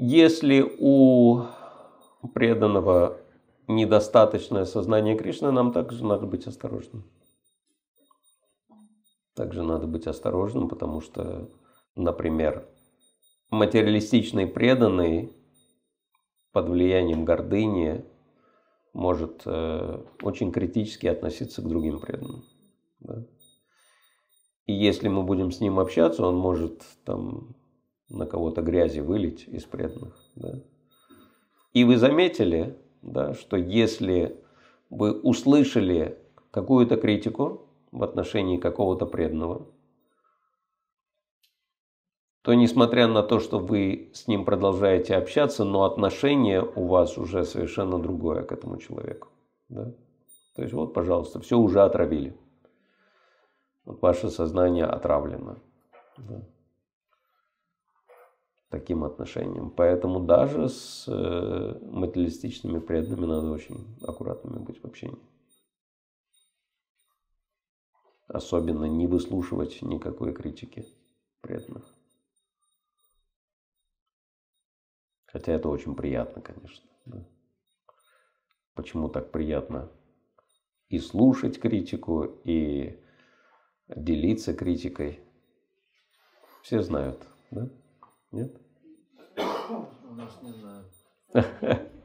Если у преданного недостаточное сознание Кришны, нам также надо быть осторожным. Также надо быть осторожным, потому что, например, материалистичный преданный под влиянием гордыни может э, очень критически относиться к другим преданным. Да? И если мы будем с ним общаться, он может там на кого-то грязи вылить из преданных. Да? И вы заметили, да, что если вы услышали какую-то критику в отношении какого-то преданного, то несмотря на то, что вы с ним продолжаете общаться, но отношение у вас уже совершенно другое к этому человеку. Да? То есть вот, пожалуйста, все уже отравили. Вот ваше сознание отравлено. Да? Таким отношением. Поэтому даже с э, материалистичными преданными надо очень аккуратными быть в общении. Особенно не выслушивать никакой критики преданных. Хотя это очень приятно, конечно. Да. Почему так приятно и слушать критику, и делиться критикой? Все знают, да? Нет? У нас не знают.